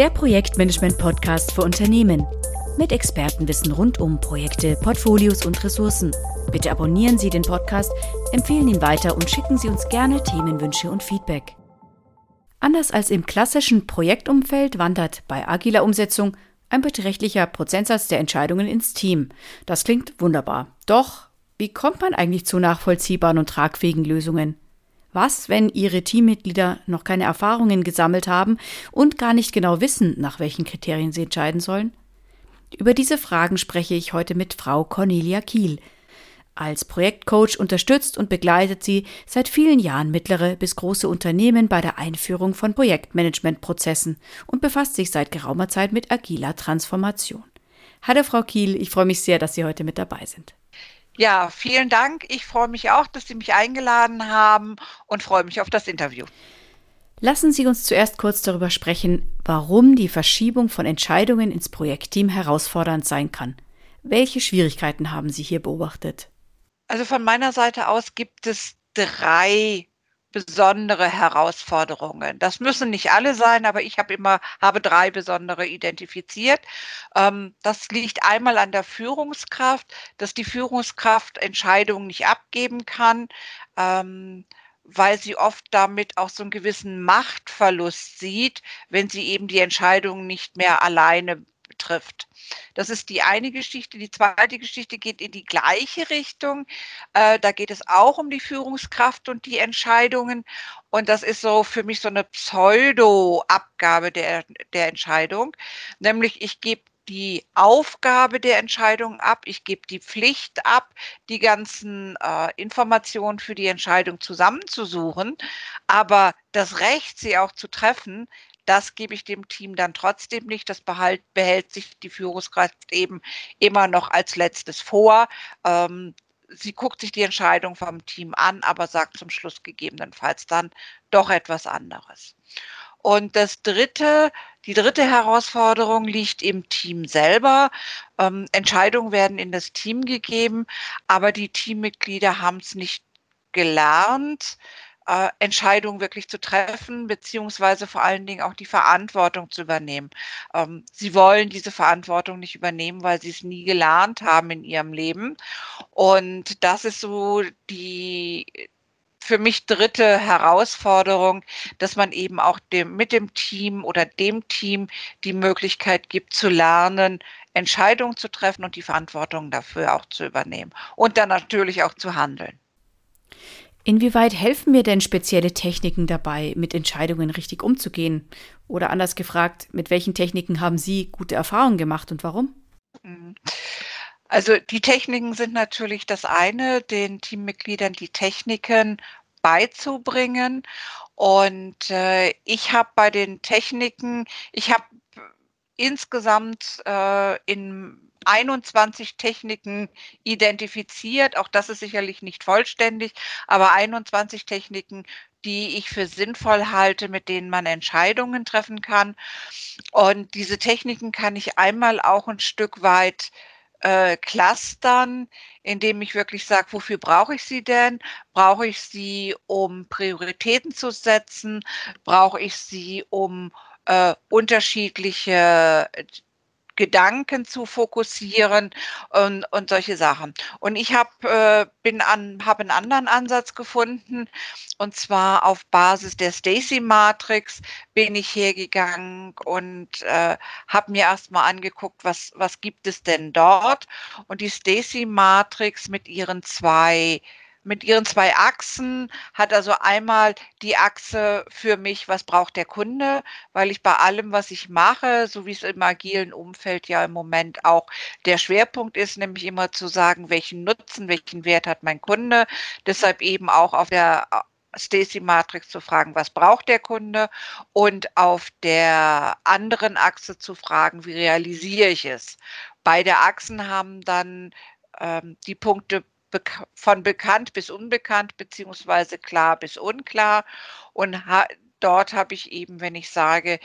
Der Projektmanagement-Podcast für Unternehmen. Mit Expertenwissen rund um Projekte, Portfolios und Ressourcen. Bitte abonnieren Sie den Podcast, empfehlen ihn weiter und schicken Sie uns gerne Themenwünsche und Feedback. Anders als im klassischen Projektumfeld wandert bei agiler Umsetzung ein beträchtlicher Prozentsatz der Entscheidungen ins Team. Das klingt wunderbar. Doch, wie kommt man eigentlich zu nachvollziehbaren und tragfähigen Lösungen? Was, wenn Ihre Teammitglieder noch keine Erfahrungen gesammelt haben und gar nicht genau wissen, nach welchen Kriterien sie entscheiden sollen? Über diese Fragen spreche ich heute mit Frau Cornelia Kiel. Als Projektcoach unterstützt und begleitet sie seit vielen Jahren mittlere bis große Unternehmen bei der Einführung von Projektmanagementprozessen und befasst sich seit geraumer Zeit mit agiler Transformation. Hallo Frau Kiel, ich freue mich sehr, dass Sie heute mit dabei sind. Ja, vielen Dank. Ich freue mich auch, dass Sie mich eingeladen haben und freue mich auf das Interview. Lassen Sie uns zuerst kurz darüber sprechen, warum die Verschiebung von Entscheidungen ins Projektteam herausfordernd sein kann. Welche Schwierigkeiten haben Sie hier beobachtet? Also von meiner Seite aus gibt es drei besondere Herausforderungen. Das müssen nicht alle sein, aber ich habe immer habe drei besondere identifiziert. Ähm, das liegt einmal an der Führungskraft, dass die Führungskraft Entscheidungen nicht abgeben kann. Ähm, weil sie oft damit auch so einen gewissen Machtverlust sieht, wenn sie eben die Entscheidungen nicht mehr alleine trifft. Das ist die eine Geschichte. Die zweite Geschichte geht in die gleiche Richtung. Äh, da geht es auch um die Führungskraft und die Entscheidungen. Und das ist so für mich so eine Pseudo-Abgabe der, der Entscheidung. Nämlich ich gebe die Aufgabe der Entscheidung ab, ich gebe die Pflicht ab, die ganzen äh, Informationen für die Entscheidung zusammenzusuchen, aber das Recht, sie auch zu treffen, das gebe ich dem Team dann trotzdem nicht. Das behalt, behält sich die Führungskraft eben immer noch als letztes vor. Ähm, sie guckt sich die Entscheidung vom Team an, aber sagt zum Schluss gegebenenfalls dann doch etwas anderes. Und das dritte, die dritte Herausforderung liegt im Team selber. Ähm, Entscheidungen werden in das Team gegeben, aber die Teammitglieder haben es nicht gelernt, äh, Entscheidungen wirklich zu treffen, beziehungsweise vor allen Dingen auch die Verantwortung zu übernehmen. Ähm, sie wollen diese Verantwortung nicht übernehmen, weil sie es nie gelernt haben in ihrem Leben. Und das ist so die, für mich dritte Herausforderung, dass man eben auch dem, mit dem Team oder dem Team die Möglichkeit gibt zu lernen, Entscheidungen zu treffen und die Verantwortung dafür auch zu übernehmen und dann natürlich auch zu handeln. Inwieweit helfen mir denn spezielle Techniken dabei, mit Entscheidungen richtig umzugehen? Oder anders gefragt, mit welchen Techniken haben Sie gute Erfahrungen gemacht und warum? Mhm. Also die Techniken sind natürlich das eine, den Teammitgliedern die Techniken beizubringen. Und äh, ich habe bei den Techniken, ich habe insgesamt äh, in 21 Techniken identifiziert. Auch das ist sicherlich nicht vollständig, aber 21 Techniken, die ich für sinnvoll halte, mit denen man Entscheidungen treffen kann. Und diese Techniken kann ich einmal auch ein Stück weit äh, clustern, indem ich wirklich sage, wofür brauche ich sie denn? Brauche ich sie, um Prioritäten zu setzen? Brauche ich sie, um äh, unterschiedliche Gedanken zu fokussieren und, und solche Sachen. Und ich habe äh, an habe einen anderen Ansatz gefunden und zwar auf Basis der Stacy Matrix bin ich hergegangen und äh, habe mir erstmal angeguckt, was was gibt es denn dort und die Stacy Matrix mit ihren zwei mit ihren zwei Achsen hat also einmal die Achse für mich, was braucht der Kunde, weil ich bei allem, was ich mache, so wie es im agilen Umfeld ja im Moment auch der Schwerpunkt ist, nämlich immer zu sagen, welchen Nutzen, welchen Wert hat mein Kunde. Deshalb eben auch auf der Stacy Matrix zu fragen, was braucht der Kunde und auf der anderen Achse zu fragen, wie realisiere ich es. Beide Achsen haben dann ähm, die Punkte von bekannt bis unbekannt, beziehungsweise klar bis unklar. Und ha dort habe ich eben, wenn ich sage,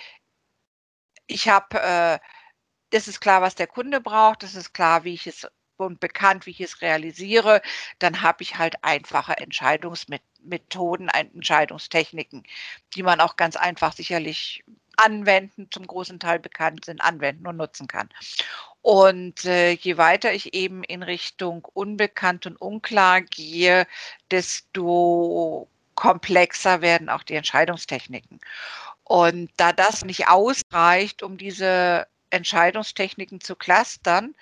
ich habe, äh, das ist klar, was der Kunde braucht, das ist klar, wie ich es und bekannt, wie ich es realisiere, dann habe ich halt einfache Entscheidungsmethoden, Entscheidungstechniken, die man auch ganz einfach sicherlich anwenden, zum großen Teil bekannt sind, anwenden und nutzen kann. Und äh, je weiter ich eben in Richtung unbekannt und unklar gehe, desto komplexer werden auch die Entscheidungstechniken. Und da das nicht ausreicht, um diese Entscheidungstechniken zu clustern,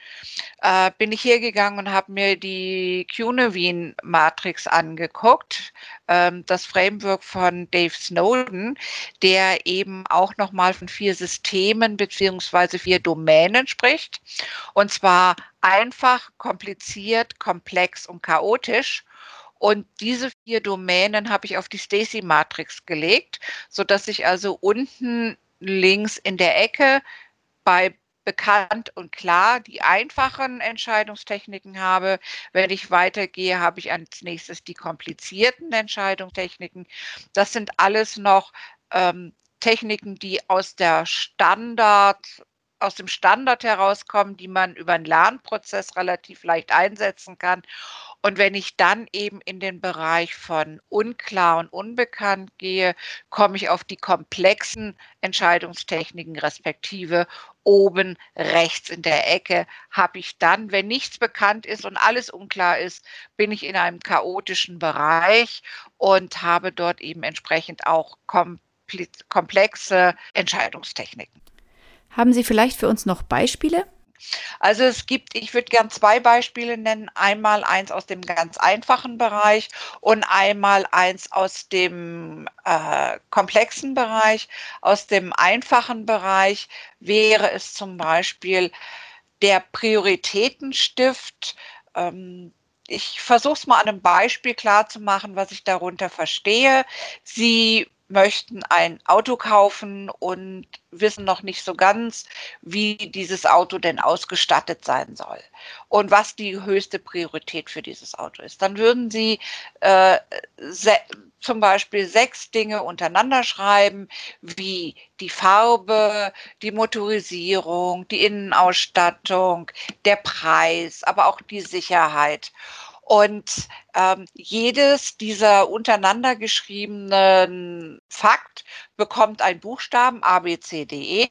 äh, bin ich hergegangen und habe mir die Cunewin-Matrix angeguckt, ähm, das Framework von Dave Snowden, der eben auch nochmal von vier Systemen beziehungsweise vier Domänen spricht. Und zwar einfach, kompliziert, komplex und chaotisch. Und diese vier Domänen habe ich auf die Stacy-Matrix gelegt, sodass ich also unten links in der Ecke bei bekannt und klar die einfachen Entscheidungstechniken habe. Wenn ich weitergehe, habe ich als nächstes die komplizierten Entscheidungstechniken. Das sind alles noch ähm, Techniken, die aus der Standard aus dem Standard herauskommen, die man über einen Lernprozess relativ leicht einsetzen kann. Und wenn ich dann eben in den Bereich von unklar und unbekannt gehe, komme ich auf die komplexen Entscheidungstechniken respektive oben rechts in der Ecke habe ich dann, wenn nichts bekannt ist und alles unklar ist, bin ich in einem chaotischen Bereich und habe dort eben entsprechend auch komplexe Entscheidungstechniken. Haben Sie vielleicht für uns noch Beispiele? Also es gibt, ich würde gern zwei Beispiele nennen. Einmal eins aus dem ganz einfachen Bereich und einmal eins aus dem äh, komplexen Bereich. Aus dem einfachen Bereich wäre es zum Beispiel der Prioritätenstift. Ähm, ich versuche es mal an einem Beispiel klarzumachen, was ich darunter verstehe. Sie möchten ein Auto kaufen und wissen noch nicht so ganz, wie dieses Auto denn ausgestattet sein soll und was die höchste Priorität für dieses Auto ist. Dann würden Sie äh, zum Beispiel sechs Dinge untereinander schreiben, wie die Farbe, die Motorisierung, die Innenausstattung, der Preis, aber auch die Sicherheit. Und ähm, jedes dieser untereinander geschriebenen Fakt bekommt einen Buchstaben A, B, C, D, E.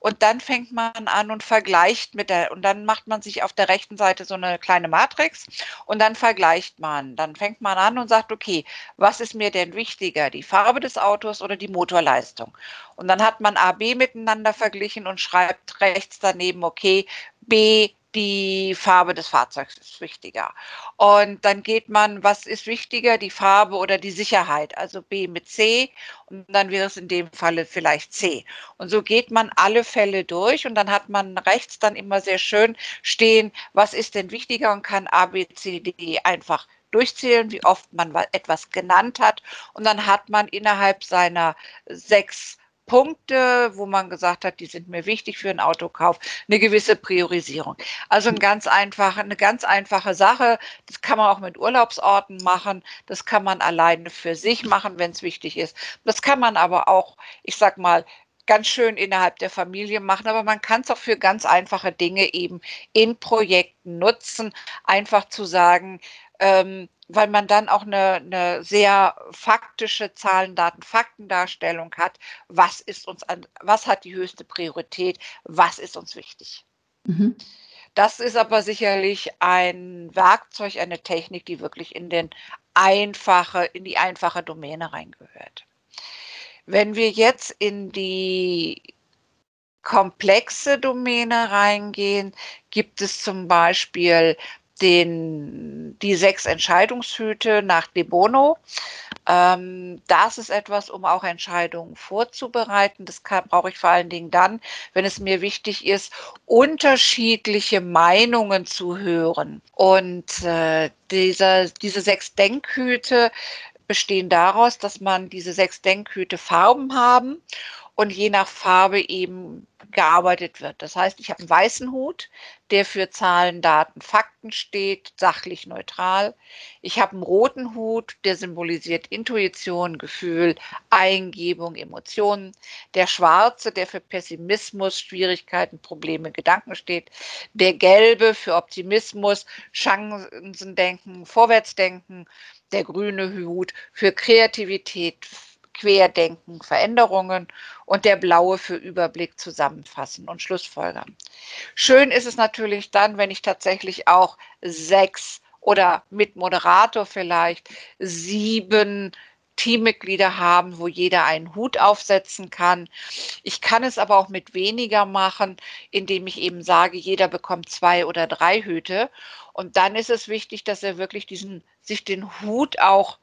Und dann fängt man an und vergleicht mit der, und dann macht man sich auf der rechten Seite so eine kleine Matrix und dann vergleicht man. Dann fängt man an und sagt, okay, was ist mir denn wichtiger, die Farbe des Autos oder die Motorleistung? Und dann hat man A, B miteinander verglichen und schreibt rechts daneben, okay, B die Farbe des Fahrzeugs ist wichtiger. Und dann geht man, was ist wichtiger, die Farbe oder die Sicherheit? Also B mit C und dann wäre es in dem Falle vielleicht C. Und so geht man alle Fälle durch und dann hat man rechts dann immer sehr schön stehen, was ist denn wichtiger und kann A, B, C, D einfach durchzählen, wie oft man etwas genannt hat. Und dann hat man innerhalb seiner sechs Punkte, wo man gesagt hat, die sind mir wichtig für einen Autokauf, eine gewisse Priorisierung. Also ein ganz einfach, eine ganz einfache Sache. Das kann man auch mit Urlaubsorten machen. Das kann man alleine für sich machen, wenn es wichtig ist. Das kann man aber auch, ich sag mal, ganz schön innerhalb der Familie machen, aber man kann es auch für ganz einfache Dinge eben in Projekten nutzen, einfach zu sagen, ähm, weil man dann auch eine, eine sehr faktische Zahlen, Daten, Faktendarstellung hat. Was ist uns an, was hat die höchste Priorität? Was ist uns wichtig? Mhm. Das ist aber sicherlich ein Werkzeug, eine Technik, die wirklich in den einfache, in die einfache Domäne reingehört. Wenn wir jetzt in die komplexe Domäne reingehen, gibt es zum Beispiel den, die sechs Entscheidungshüte nach De Bono. Ähm, das ist etwas, um auch Entscheidungen vorzubereiten. Das brauche ich vor allen Dingen dann, wenn es mir wichtig ist, unterschiedliche Meinungen zu hören. Und äh, dieser, diese sechs Denkhüte bestehen daraus, dass man diese sechs Denkhüte Farben haben und je nach Farbe eben gearbeitet wird. Das heißt, ich habe einen weißen Hut, der für Zahlen, Daten, Fakten steht, sachlich neutral. Ich habe einen roten Hut, der symbolisiert Intuition, Gefühl, Eingebung, Emotionen. Der schwarze, der für Pessimismus, Schwierigkeiten, Probleme, Gedanken steht. Der gelbe für Optimismus, Chancendenken, Vorwärtsdenken. Der grüne Hut für Kreativität, Querdenken, Veränderungen und der blaue für Überblick zusammenfassen und Schlussfolgern. Schön ist es natürlich dann, wenn ich tatsächlich auch sechs oder mit Moderator vielleicht sieben Teammitglieder haben, wo jeder einen Hut aufsetzen kann. Ich kann es aber auch mit weniger machen, indem ich eben sage, jeder bekommt zwei oder drei Hüte. Und dann ist es wichtig, dass er wirklich diesen, sich den Hut auch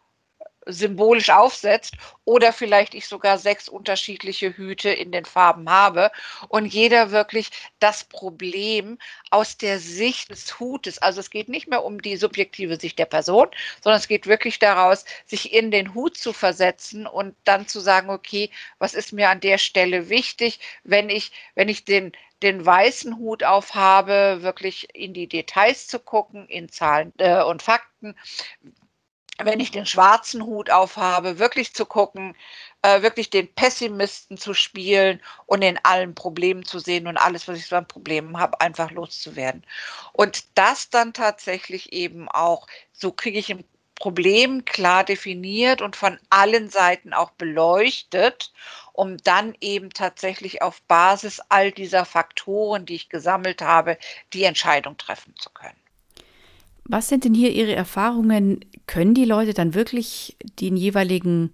symbolisch aufsetzt oder vielleicht ich sogar sechs unterschiedliche Hüte in den Farben habe und jeder wirklich das Problem aus der Sicht des Hutes, also es geht nicht mehr um die subjektive Sicht der Person, sondern es geht wirklich daraus, sich in den Hut zu versetzen und dann zu sagen, okay, was ist mir an der Stelle wichtig, wenn ich, wenn ich den den weißen Hut aufhabe, wirklich in die Details zu gucken, in Zahlen äh, und Fakten wenn ich den schwarzen Hut aufhabe, wirklich zu gucken, äh, wirklich den Pessimisten zu spielen und in allen Problemen zu sehen und alles, was ich so an Problemen habe, einfach loszuwerden. Und das dann tatsächlich eben auch, so kriege ich ein Problem klar definiert und von allen Seiten auch beleuchtet, um dann eben tatsächlich auf Basis all dieser Faktoren, die ich gesammelt habe, die Entscheidung treffen zu können. Was sind denn hier Ihre Erfahrungen? Können die Leute dann wirklich den jeweiligen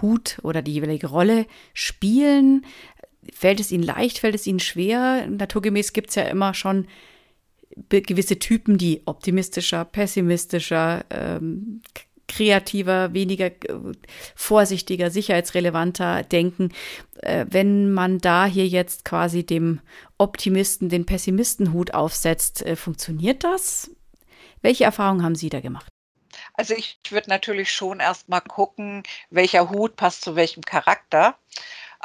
Hut oder die jeweilige Rolle spielen? Fällt es ihnen leicht, fällt es ihnen schwer? Naturgemäß gibt es ja immer schon gewisse Typen, die optimistischer, pessimistischer, ähm, kreativer, weniger äh, vorsichtiger, sicherheitsrelevanter denken. Äh, wenn man da hier jetzt quasi dem Optimisten den Pessimistenhut aufsetzt, äh, funktioniert das? Welche Erfahrungen haben Sie da gemacht? Also ich würde natürlich schon erst mal gucken, welcher Hut passt zu welchem Charakter.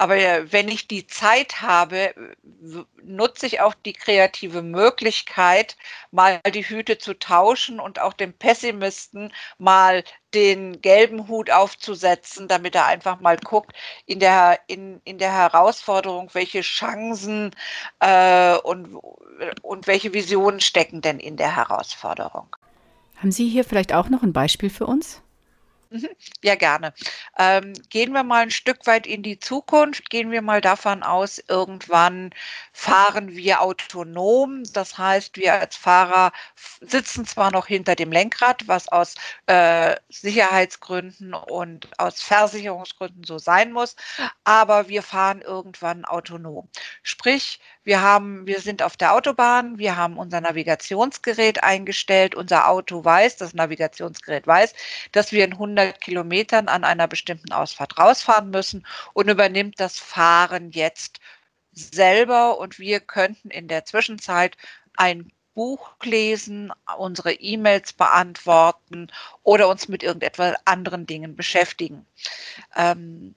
Aber wenn ich die Zeit habe, nutze ich auch die kreative Möglichkeit, mal die Hüte zu tauschen und auch dem Pessimisten mal den gelben Hut aufzusetzen, damit er einfach mal guckt in der, in, in der Herausforderung, welche Chancen äh, und, und welche Visionen stecken denn in der Herausforderung. Haben Sie hier vielleicht auch noch ein Beispiel für uns? Mhm. Ja, gerne. Ähm, gehen wir mal ein Stück weit in die Zukunft. Gehen wir mal davon aus, irgendwann fahren wir autonom. Das heißt, wir als Fahrer sitzen zwar noch hinter dem Lenkrad, was aus äh, Sicherheitsgründen und aus Versicherungsgründen so sein muss, aber wir fahren irgendwann autonom. Sprich, wir haben, wir sind auf der Autobahn, wir haben unser Navigationsgerät eingestellt, unser Auto weiß, das Navigationsgerät weiß, dass wir in 100 Kilometern an einer bestimmten Ausfahrt rausfahren müssen und übernimmt das Fahren jetzt selber und wir könnten in der Zwischenzeit ein Buch lesen, unsere E-Mails beantworten oder uns mit irgendetwas anderen Dingen beschäftigen. Ähm,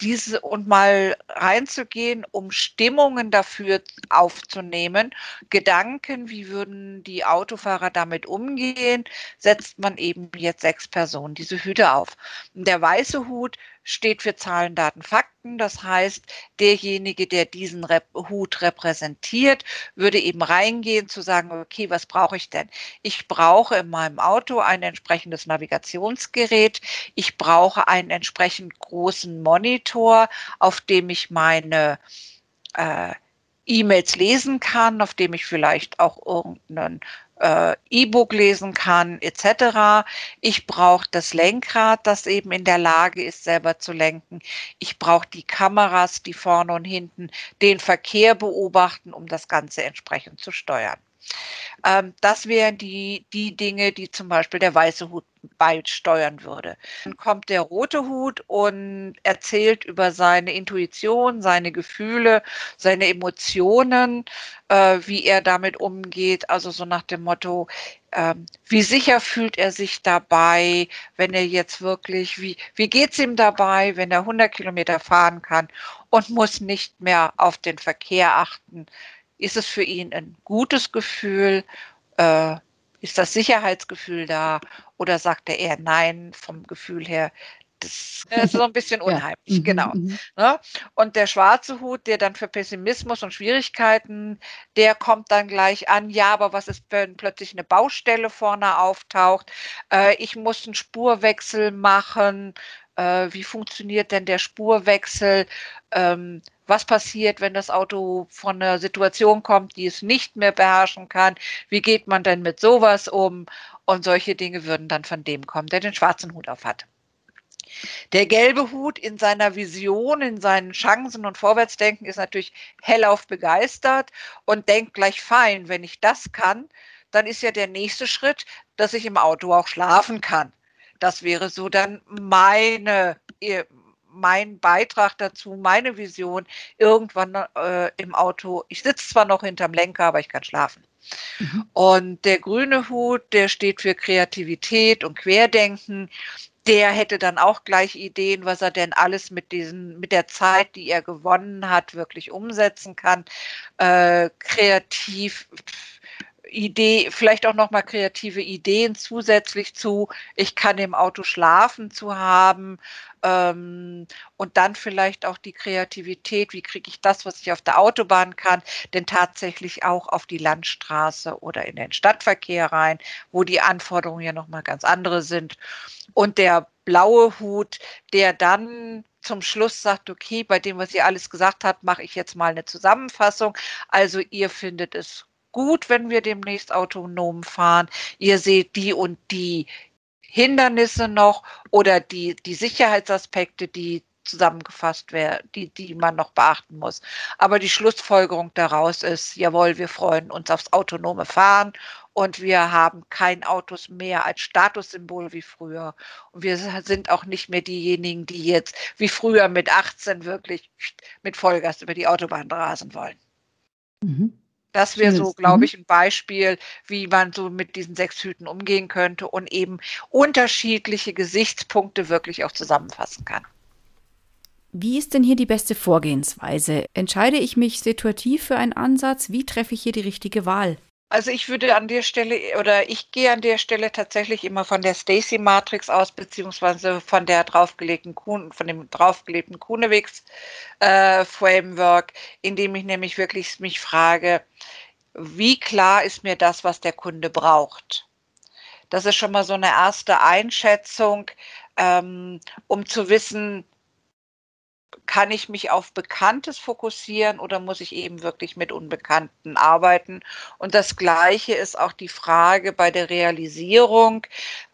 diese und mal reinzugehen, um Stimmungen dafür aufzunehmen, Gedanken, wie würden die Autofahrer damit umgehen, setzt man eben jetzt sechs Personen diese Hüte auf. Der weiße Hut steht für Zahlen, Daten, Fakten. Das heißt, derjenige, der diesen Rep Hut repräsentiert, würde eben reingehen zu sagen, okay, was brauche ich denn? Ich brauche in meinem Auto ein entsprechendes Navigationsgerät. Ich brauche einen entsprechend großen Monitor, auf dem ich meine äh, E-Mails lesen kann, auf dem ich vielleicht auch irgendeinen äh, E-Book lesen kann, etc. Ich brauche das Lenkrad, das eben in der Lage ist, selber zu lenken. Ich brauche die Kameras, die vorne und hinten den Verkehr beobachten, um das Ganze entsprechend zu steuern. Ähm, das wären die, die Dinge, die zum Beispiel der weiße Hut beisteuern würde. Dann kommt der rote Hut und erzählt über seine Intuition, seine Gefühle, seine Emotionen, äh, wie er damit umgeht. Also so nach dem Motto, äh, wie sicher fühlt er sich dabei, wenn er jetzt wirklich, wie, wie geht es ihm dabei, wenn er 100 Kilometer fahren kann und muss nicht mehr auf den Verkehr achten ist es für ihn ein gutes Gefühl? Äh, ist das Sicherheitsgefühl da? Oder sagt er eher nein vom Gefühl her? Das ist so ein bisschen unheimlich, ja. Mhm, genau. Mhm. Ne? Und der schwarze Hut, der dann für Pessimismus und Schwierigkeiten, der kommt dann gleich an, ja, aber was ist, wenn plötzlich eine Baustelle vorne auftaucht? Äh, ich muss einen Spurwechsel machen äh, wie funktioniert denn der Spurwechsel, ähm, was passiert, wenn das Auto von einer Situation kommt, die es nicht mehr beherrschen kann, wie geht man denn mit sowas um und solche Dinge würden dann von dem kommen, der den schwarzen Hut auf hat. Der gelbe Hut in seiner Vision, in seinen Chancen und Vorwärtsdenken ist natürlich hellauf begeistert und denkt gleich fein, wenn ich das kann, dann ist ja der nächste Schritt, dass ich im Auto auch schlafen kann. Das wäre so dann meine, mein Beitrag dazu, meine Vision, irgendwann äh, im Auto. Ich sitze zwar noch hinterm Lenker, aber ich kann schlafen. Mhm. Und der grüne Hut, der steht für Kreativität und Querdenken. Der hätte dann auch gleich Ideen, was er denn alles mit diesen, mit der Zeit, die er gewonnen hat, wirklich umsetzen kann. Äh, kreativ, Idee, vielleicht auch nochmal kreative Ideen zusätzlich zu, ich kann im Auto schlafen zu haben ähm, und dann vielleicht auch die Kreativität, wie kriege ich das, was ich auf der Autobahn kann, denn tatsächlich auch auf die Landstraße oder in den Stadtverkehr rein, wo die Anforderungen ja nochmal ganz andere sind. Und der blaue Hut, der dann zum Schluss sagt, okay, bei dem, was ihr alles gesagt habt, mache ich jetzt mal eine Zusammenfassung. Also ihr findet es gut, wenn wir demnächst autonom fahren. Ihr seht die und die Hindernisse noch oder die, die Sicherheitsaspekte, die zusammengefasst werden, die, die man noch beachten muss. Aber die Schlussfolgerung daraus ist, jawohl, wir freuen uns aufs autonome Fahren und wir haben kein Autos mehr als Statussymbol wie früher. Und wir sind auch nicht mehr diejenigen, die jetzt wie früher mit 18 wirklich mit Vollgas über die Autobahn rasen wollen. Mhm. Das wäre so, glaube mhm. ich, ein Beispiel, wie man so mit diesen sechs Hüten umgehen könnte und eben unterschiedliche Gesichtspunkte wirklich auch zusammenfassen kann. Wie ist denn hier die beste Vorgehensweise? Entscheide ich mich situativ für einen Ansatz? Wie treffe ich hier die richtige Wahl? Also ich würde an der Stelle oder ich gehe an der Stelle tatsächlich immer von der Stacy Matrix aus, beziehungsweise von der draufgelegten Kuhn, von dem draufgelegten Kuhnewegs äh, Framework, indem ich nämlich wirklich mich frage, wie klar ist mir das, was der Kunde braucht? Das ist schon mal so eine erste Einschätzung, ähm, um zu wissen, kann ich mich auf Bekanntes fokussieren oder muss ich eben wirklich mit Unbekannten arbeiten? Und das Gleiche ist auch die Frage bei der Realisierung.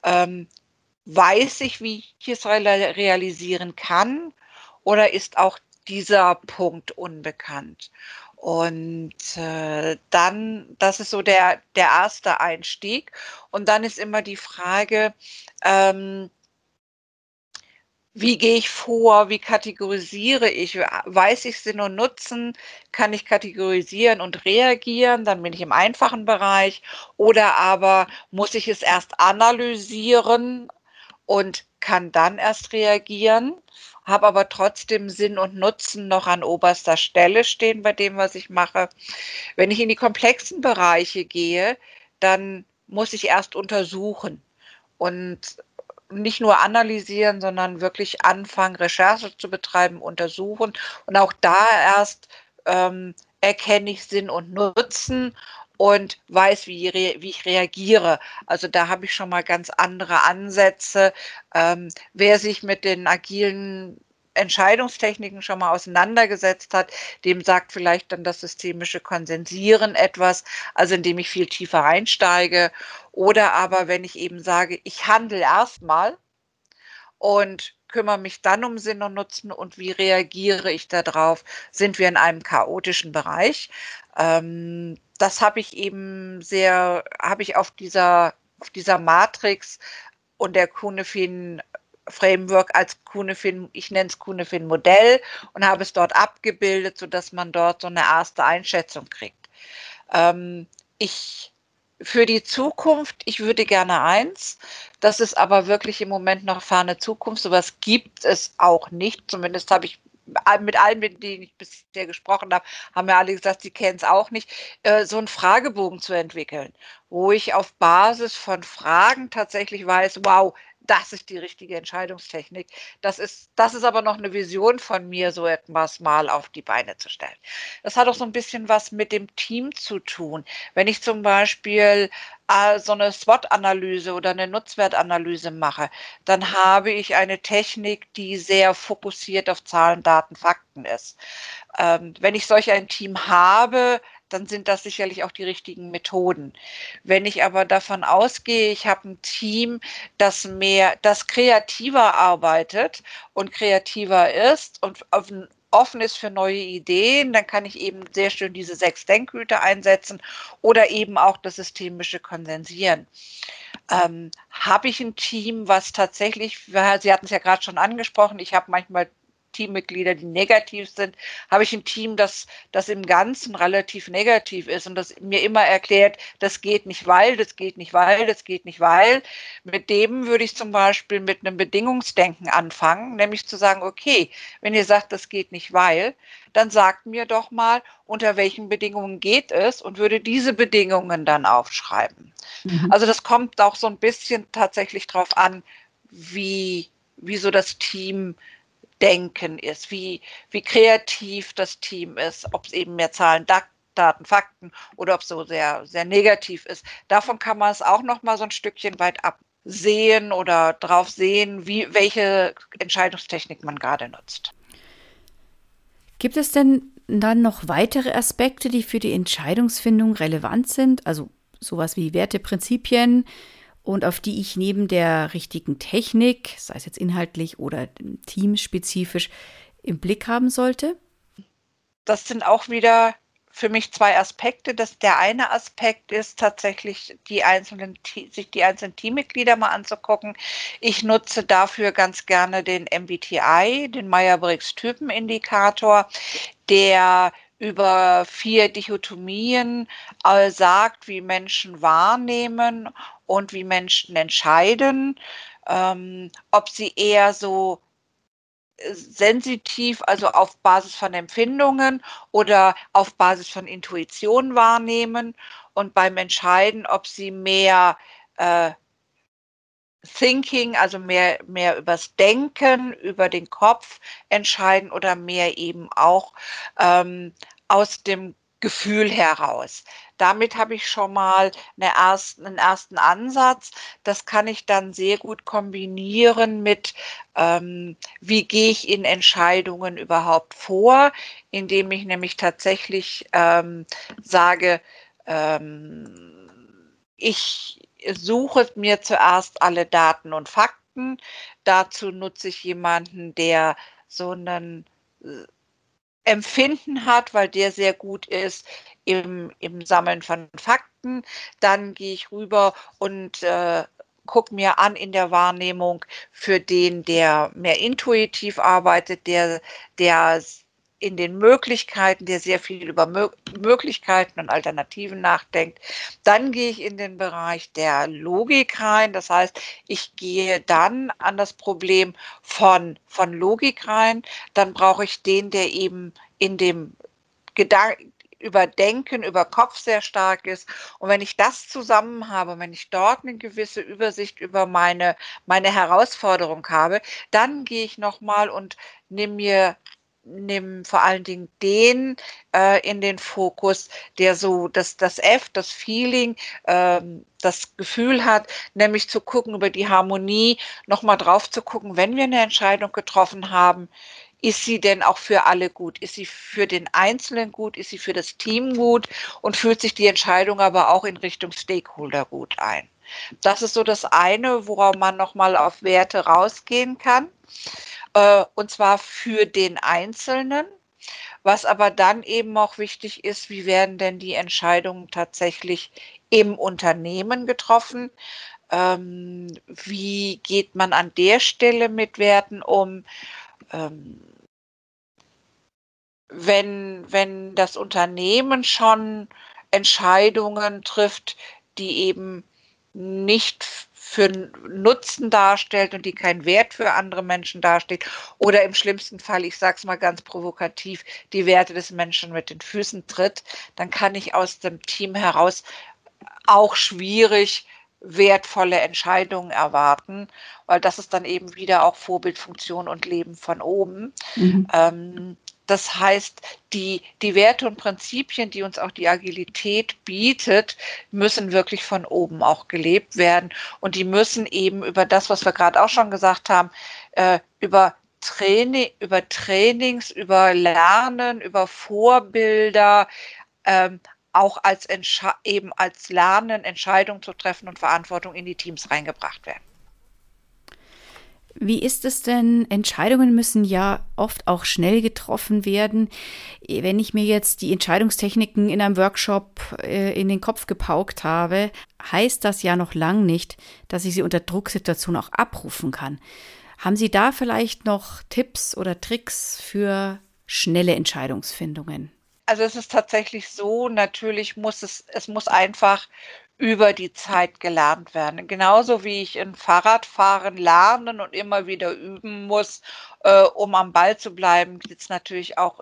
Ähm, weiß ich, wie ich es realisieren kann oder ist auch dieser Punkt unbekannt? Und äh, dann, das ist so der, der erste Einstieg. Und dann ist immer die Frage, ähm, wie gehe ich vor, wie kategorisiere ich, weiß ich Sinn und Nutzen, kann ich kategorisieren und reagieren, dann bin ich im einfachen Bereich oder aber muss ich es erst analysieren und kann dann erst reagieren, habe aber trotzdem Sinn und Nutzen noch an oberster Stelle stehen bei dem, was ich mache. Wenn ich in die komplexen Bereiche gehe, dann muss ich erst untersuchen. Und nicht nur analysieren, sondern wirklich anfangen, Recherche zu betreiben, untersuchen. Und auch da erst ähm, erkenne ich Sinn und Nutzen und weiß, wie, wie ich reagiere. Also da habe ich schon mal ganz andere Ansätze. Ähm, wer sich mit den agilen Entscheidungstechniken schon mal auseinandergesetzt hat, dem sagt vielleicht dann das systemische Konsensieren etwas, also indem ich viel tiefer einsteige. Oder aber wenn ich eben sage, ich handle erstmal und kümmere mich dann um Sinn und Nutzen und wie reagiere ich darauf, sind wir in einem chaotischen Bereich. Ähm, das habe ich eben sehr, habe ich auf dieser, auf dieser Matrix und der Kunefin Framework als Kunefin, ich nenne es Kunefin Modell und habe es dort abgebildet, sodass man dort so eine erste Einschätzung kriegt. Ähm, ich für die Zukunft, ich würde gerne eins, das ist aber wirklich im Moment noch ferne Zukunft. Sowas gibt es auch nicht. Zumindest habe ich mit allen, mit denen ich bisher gesprochen habe, haben mir alle gesagt, sie kennen es auch nicht, äh, so einen Fragebogen zu entwickeln, wo ich auf Basis von Fragen tatsächlich weiß, wow, das ist die richtige Entscheidungstechnik. Das ist, das ist aber noch eine Vision von mir, so etwas mal auf die Beine zu stellen. Das hat auch so ein bisschen was mit dem Team zu tun. Wenn ich zum Beispiel äh, so eine SWOT-Analyse oder eine Nutzwertanalyse mache, dann habe ich eine Technik, die sehr fokussiert auf Zahlen, Daten, Fakten ist. Ähm, wenn ich solch ein Team habe, dann sind das sicherlich auch die richtigen Methoden. Wenn ich aber davon ausgehe, ich habe ein Team, das mehr, das kreativer arbeitet und kreativer ist und offen ist für neue Ideen, dann kann ich eben sehr schön diese sechs Denkhüte einsetzen oder eben auch das systemische Konsensieren. Ähm, habe ich ein Team, was tatsächlich, Sie hatten es ja gerade schon angesprochen, ich habe manchmal Teammitglieder, die negativ sind, habe ich ein Team, das, das im Ganzen relativ negativ ist und das mir immer erklärt, das geht nicht, weil, das geht nicht, weil, das geht nicht, weil. Mit dem würde ich zum Beispiel mit einem Bedingungsdenken anfangen, nämlich zu sagen, okay, wenn ihr sagt, das geht nicht, weil, dann sagt mir doch mal, unter welchen Bedingungen geht es und würde diese Bedingungen dann aufschreiben. Mhm. Also das kommt auch so ein bisschen tatsächlich darauf an, wie, wie so das Team Denken ist, wie, wie kreativ das Team ist, ob es eben mehr Zahlen, Daten, Fakten oder ob es so sehr, sehr negativ ist. Davon kann man es auch noch mal so ein Stückchen weit absehen oder drauf sehen, wie, welche Entscheidungstechnik man gerade nutzt. Gibt es denn dann noch weitere Aspekte, die für die Entscheidungsfindung relevant sind? Also sowas wie Werteprinzipien, und auf die ich neben der richtigen Technik, sei es jetzt inhaltlich oder teamspezifisch, im Blick haben sollte? Das sind auch wieder für mich zwei Aspekte. Das, der eine Aspekt ist tatsächlich, die einzelnen, sich die einzelnen Teammitglieder mal anzugucken. Ich nutze dafür ganz gerne den MBTI, den Meyer-Briggs-Typenindikator, der über vier Dichotomien äh, sagt, wie Menschen wahrnehmen und wie Menschen entscheiden, ähm, ob sie eher so äh, sensitiv, also auf Basis von Empfindungen oder auf Basis von Intuition wahrnehmen und beim Entscheiden, ob sie mehr äh, Thinking, also mehr, mehr übers Denken, über den Kopf entscheiden oder mehr eben auch ähm, aus dem Gefühl heraus. Damit habe ich schon mal eine ersten, einen ersten Ansatz. Das kann ich dann sehr gut kombinieren mit, ähm, wie gehe ich in Entscheidungen überhaupt vor, indem ich nämlich tatsächlich ähm, sage, ähm, ich suche mir zuerst alle Daten und Fakten. Dazu nutze ich jemanden, der so einen äh, Empfinden hat, weil der sehr gut ist im, im Sammeln von Fakten. Dann gehe ich rüber und äh, gucke mir an in der Wahrnehmung für den, der mehr intuitiv arbeitet, der, der in den Möglichkeiten, der sehr viel über Mö Möglichkeiten und Alternativen nachdenkt. Dann gehe ich in den Bereich der Logik rein. Das heißt, ich gehe dann an das Problem von, von Logik rein. Dann brauche ich den, der eben in dem Gedanken, über Denken, über Kopf sehr stark ist. Und wenn ich das zusammen habe, wenn ich dort eine gewisse Übersicht über meine, meine Herausforderung habe, dann gehe ich nochmal und nehme mir nimm vor allen Dingen den äh, in den Fokus, der so das, das F, das Feeling, ähm, das Gefühl hat, nämlich zu gucken über die Harmonie, nochmal drauf zu gucken, wenn wir eine Entscheidung getroffen haben, ist sie denn auch für alle gut? Ist sie für den Einzelnen gut? Ist sie für das Team gut? Und fühlt sich die Entscheidung aber auch in Richtung Stakeholder gut ein? Das ist so das eine, worauf man nochmal auf Werte rausgehen kann äh, und zwar für den Einzelnen. Was aber dann eben auch wichtig ist, wie werden denn die Entscheidungen tatsächlich im Unternehmen getroffen? Ähm, wie geht man an der Stelle mit Werten um? Ähm, wenn, wenn das Unternehmen schon Entscheidungen trifft, die eben nicht für Nutzen darstellt und die keinen Wert für andere Menschen darstellt. Oder im schlimmsten Fall, ich sage es mal ganz provokativ, die Werte des Menschen mit den Füßen tritt, dann kann ich aus dem Team heraus auch schwierig wertvolle Entscheidungen erwarten, weil das ist dann eben wieder auch Vorbildfunktion und Leben von oben. Mhm. Ähm, das heißt, die, die Werte und Prinzipien, die uns auch die Agilität bietet, müssen wirklich von oben auch gelebt werden. Und die müssen eben über das, was wir gerade auch schon gesagt haben, äh, über Training, über Trainings, über Lernen, über Vorbilder, ähm, auch als eben als Lernen, Entscheidungen zu treffen und Verantwortung in die Teams reingebracht werden. Wie ist es denn? Entscheidungen müssen ja oft auch schnell getroffen werden. Wenn ich mir jetzt die Entscheidungstechniken in einem Workshop äh, in den Kopf gepaukt habe, heißt das ja noch lang nicht, dass ich sie unter Drucksituationen auch abrufen kann. Haben Sie da vielleicht noch Tipps oder Tricks für schnelle Entscheidungsfindungen? Also es ist tatsächlich so, natürlich muss es, es muss einfach über die Zeit gelernt werden. Genauso wie ich in Fahrradfahren lernen und immer wieder üben muss, äh, um am Ball zu bleiben, geht es natürlich auch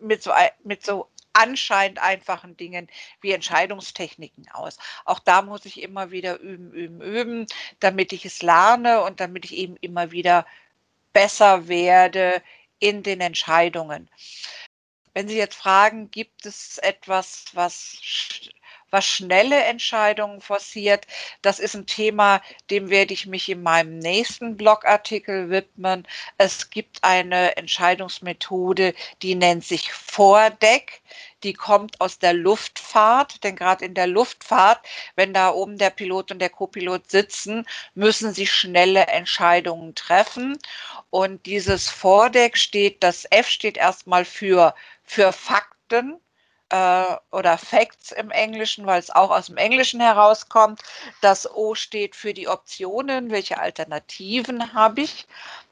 mit so, mit so anscheinend einfachen Dingen wie Entscheidungstechniken aus. Auch da muss ich immer wieder üben, üben, üben, damit ich es lerne und damit ich eben immer wieder besser werde in den Entscheidungen. Wenn Sie jetzt fragen, gibt es etwas, was was schnelle Entscheidungen forciert. Das ist ein Thema, dem werde ich mich in meinem nächsten Blogartikel widmen. Es gibt eine Entscheidungsmethode, die nennt sich Vordeck. Die kommt aus der Luftfahrt, denn gerade in der Luftfahrt, wenn da oben der Pilot und der Copilot sitzen, müssen sie schnelle Entscheidungen treffen. Und dieses Vordeck steht, das F steht erstmal für für Fakten äh, oder Facts im Englischen, weil es auch aus dem Englischen herauskommt. Das O steht für die Optionen, welche Alternativen habe ich.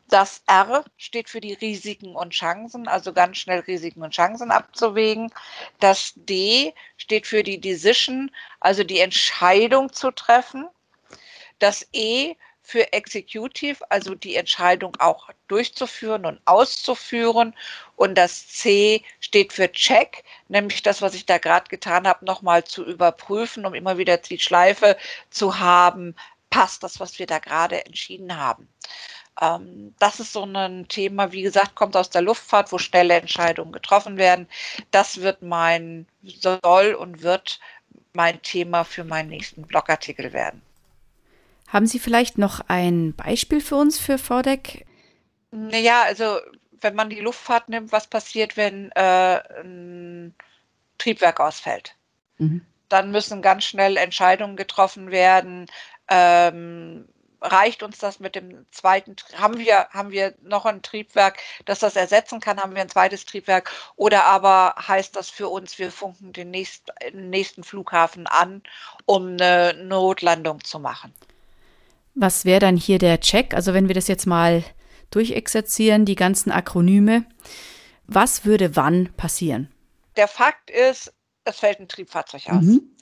Das R steht für die Risiken und Chancen, also ganz schnell Risiken und Chancen abzuwägen. Das D steht für die Decision, also die Entscheidung zu treffen. Das E für Executive, also die Entscheidung auch durchzuführen und auszuführen. Und das C steht für Check, nämlich das, was ich da gerade getan habe, nochmal zu überprüfen, um immer wieder die Schleife zu haben, passt das, was wir da gerade entschieden haben. Ähm, das ist so ein Thema, wie gesagt, kommt aus der Luftfahrt, wo schnelle Entscheidungen getroffen werden. Das wird mein, soll und wird mein Thema für meinen nächsten Blogartikel werden. Haben Sie vielleicht noch ein Beispiel für uns für Vordeck? Naja, also wenn man die Luftfahrt nimmt, was passiert, wenn äh, ein Triebwerk ausfällt? Mhm. Dann müssen ganz schnell Entscheidungen getroffen werden. Ähm, reicht uns das mit dem zweiten, haben wir, haben wir noch ein Triebwerk, das das ersetzen kann, haben wir ein zweites Triebwerk oder aber heißt das für uns, wir funken den nächsten, nächsten Flughafen an, um eine Notlandung zu machen? Was wäre dann hier der Check? Also wenn wir das jetzt mal durchexerzieren, die ganzen Akronyme, was würde wann passieren? Der Fakt ist, es fällt ein Triebfahrzeug aus. Mhm.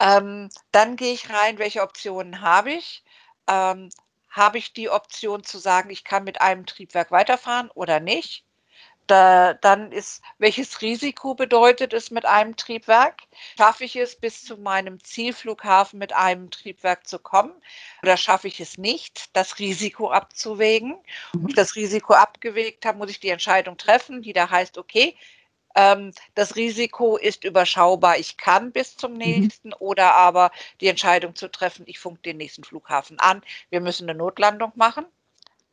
Ähm, dann gehe ich rein, welche Optionen habe ich? Ähm, habe ich die Option zu sagen, ich kann mit einem Triebwerk weiterfahren oder nicht? Da, dann ist, welches Risiko bedeutet es mit einem Triebwerk? Schaffe ich es, bis zu meinem Zielflughafen mit einem Triebwerk zu kommen? Oder schaffe ich es nicht, das Risiko abzuwägen? Und ich das Risiko abgewegt habe, muss ich die Entscheidung treffen, die da heißt, okay, ähm, das Risiko ist überschaubar, ich kann bis zum mhm. nächsten mhm. oder aber die Entscheidung zu treffen, ich funk den nächsten Flughafen an, wir müssen eine Notlandung machen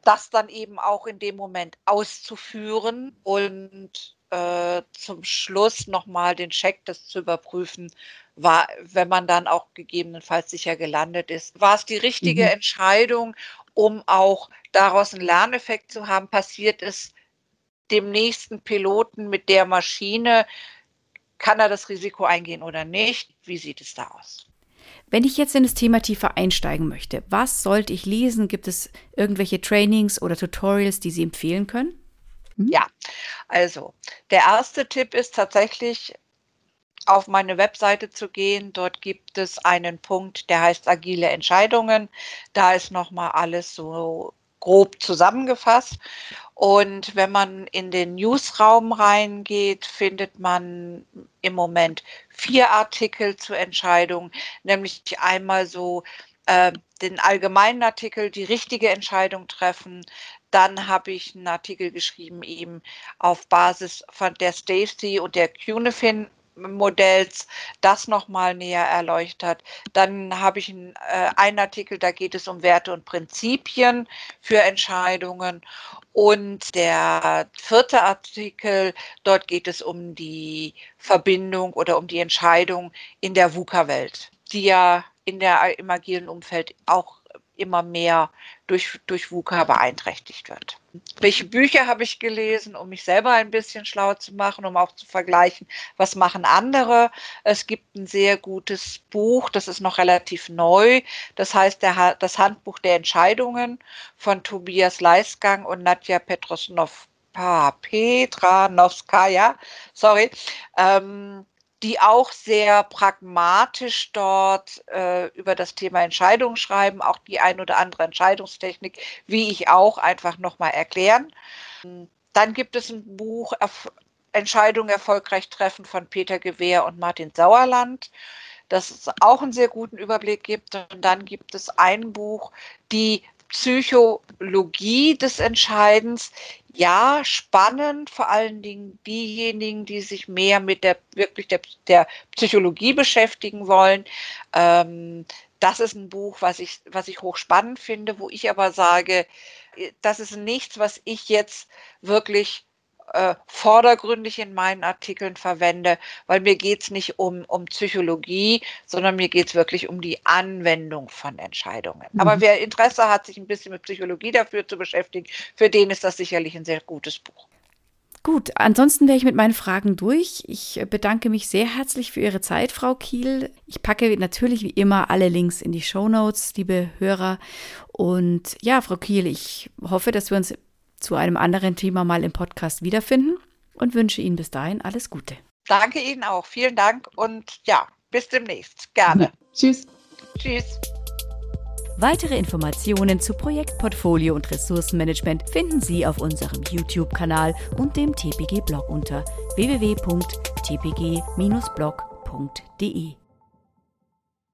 das dann eben auch in dem Moment auszuführen und äh, zum Schluss nochmal den Check, das zu überprüfen, war, wenn man dann auch gegebenenfalls sicher gelandet ist, war es die richtige mhm. Entscheidung, um auch daraus einen Lerneffekt zu haben, passiert es dem nächsten Piloten mit der Maschine, kann er das Risiko eingehen oder nicht? Wie sieht es da aus? Wenn ich jetzt in das Thema tiefer einsteigen möchte, was sollte ich lesen? Gibt es irgendwelche Trainings oder Tutorials, die Sie empfehlen können? Ja, also der erste Tipp ist tatsächlich auf meine Webseite zu gehen. Dort gibt es einen Punkt, der heißt agile Entscheidungen. Da ist nochmal alles so grob zusammengefasst. Und wenn man in den Newsraum reingeht, findet man im Moment vier Artikel zur Entscheidung, nämlich einmal so äh, den allgemeinen Artikel, die richtige Entscheidung treffen. Dann habe ich einen Artikel geschrieben, eben auf Basis von der Stacy und der Cunefin Modells das nochmal näher erläutert. Dann habe ich einen, äh, einen Artikel, da geht es um Werte und Prinzipien für Entscheidungen. Und der vierte Artikel, dort geht es um die Verbindung oder um die Entscheidung in der VUCA-Welt, die ja in der, im agilen Umfeld auch immer mehr durch, durch VUCA beeinträchtigt wird. Welche Bücher habe ich gelesen, um mich selber ein bisschen schlau zu machen, um auch zu vergleichen, was machen andere? Es gibt ein sehr gutes Buch, das ist noch relativ neu. Das heißt der, das Handbuch der Entscheidungen von Tobias Leisgang und Nadja Petrosnov. Petra Novskaya, sorry. Ähm, die auch sehr pragmatisch dort äh, über das Thema Entscheidungen schreiben, auch die ein oder andere Entscheidungstechnik, wie ich auch, einfach nochmal erklären. Dann gibt es ein Buch Erf Entscheidungen erfolgreich treffen von Peter Gewehr und Martin Sauerland das es auch einen sehr guten Überblick gibt. Und dann gibt es ein Buch, die Psychologie des Entscheidens. Ja, spannend, vor allen Dingen diejenigen, die sich mehr mit der wirklich der, der Psychologie beschäftigen wollen. Ähm, das ist ein Buch, was ich, was ich hochspannend finde, wo ich aber sage, das ist nichts, was ich jetzt wirklich äh, vordergründig in meinen Artikeln verwende, weil mir geht es nicht um, um Psychologie, sondern mir geht es wirklich um die Anwendung von Entscheidungen. Mhm. Aber wer Interesse hat, sich ein bisschen mit Psychologie dafür zu beschäftigen, für den ist das sicherlich ein sehr gutes Buch. Gut, ansonsten wäre ich mit meinen Fragen durch. Ich bedanke mich sehr herzlich für Ihre Zeit, Frau Kiel. Ich packe natürlich wie immer alle Links in die Show Notes, liebe Hörer. Und ja, Frau Kiel, ich hoffe, dass wir uns zu einem anderen Thema mal im Podcast wiederfinden und wünsche Ihnen bis dahin alles Gute. Danke Ihnen auch. Vielen Dank und ja, bis demnächst. Gerne. Ja, tschüss. Tschüss. Weitere Informationen zu Projektportfolio und Ressourcenmanagement finden Sie auf unserem YouTube-Kanal und dem TPG-Blog unter www.tpg-blog.de.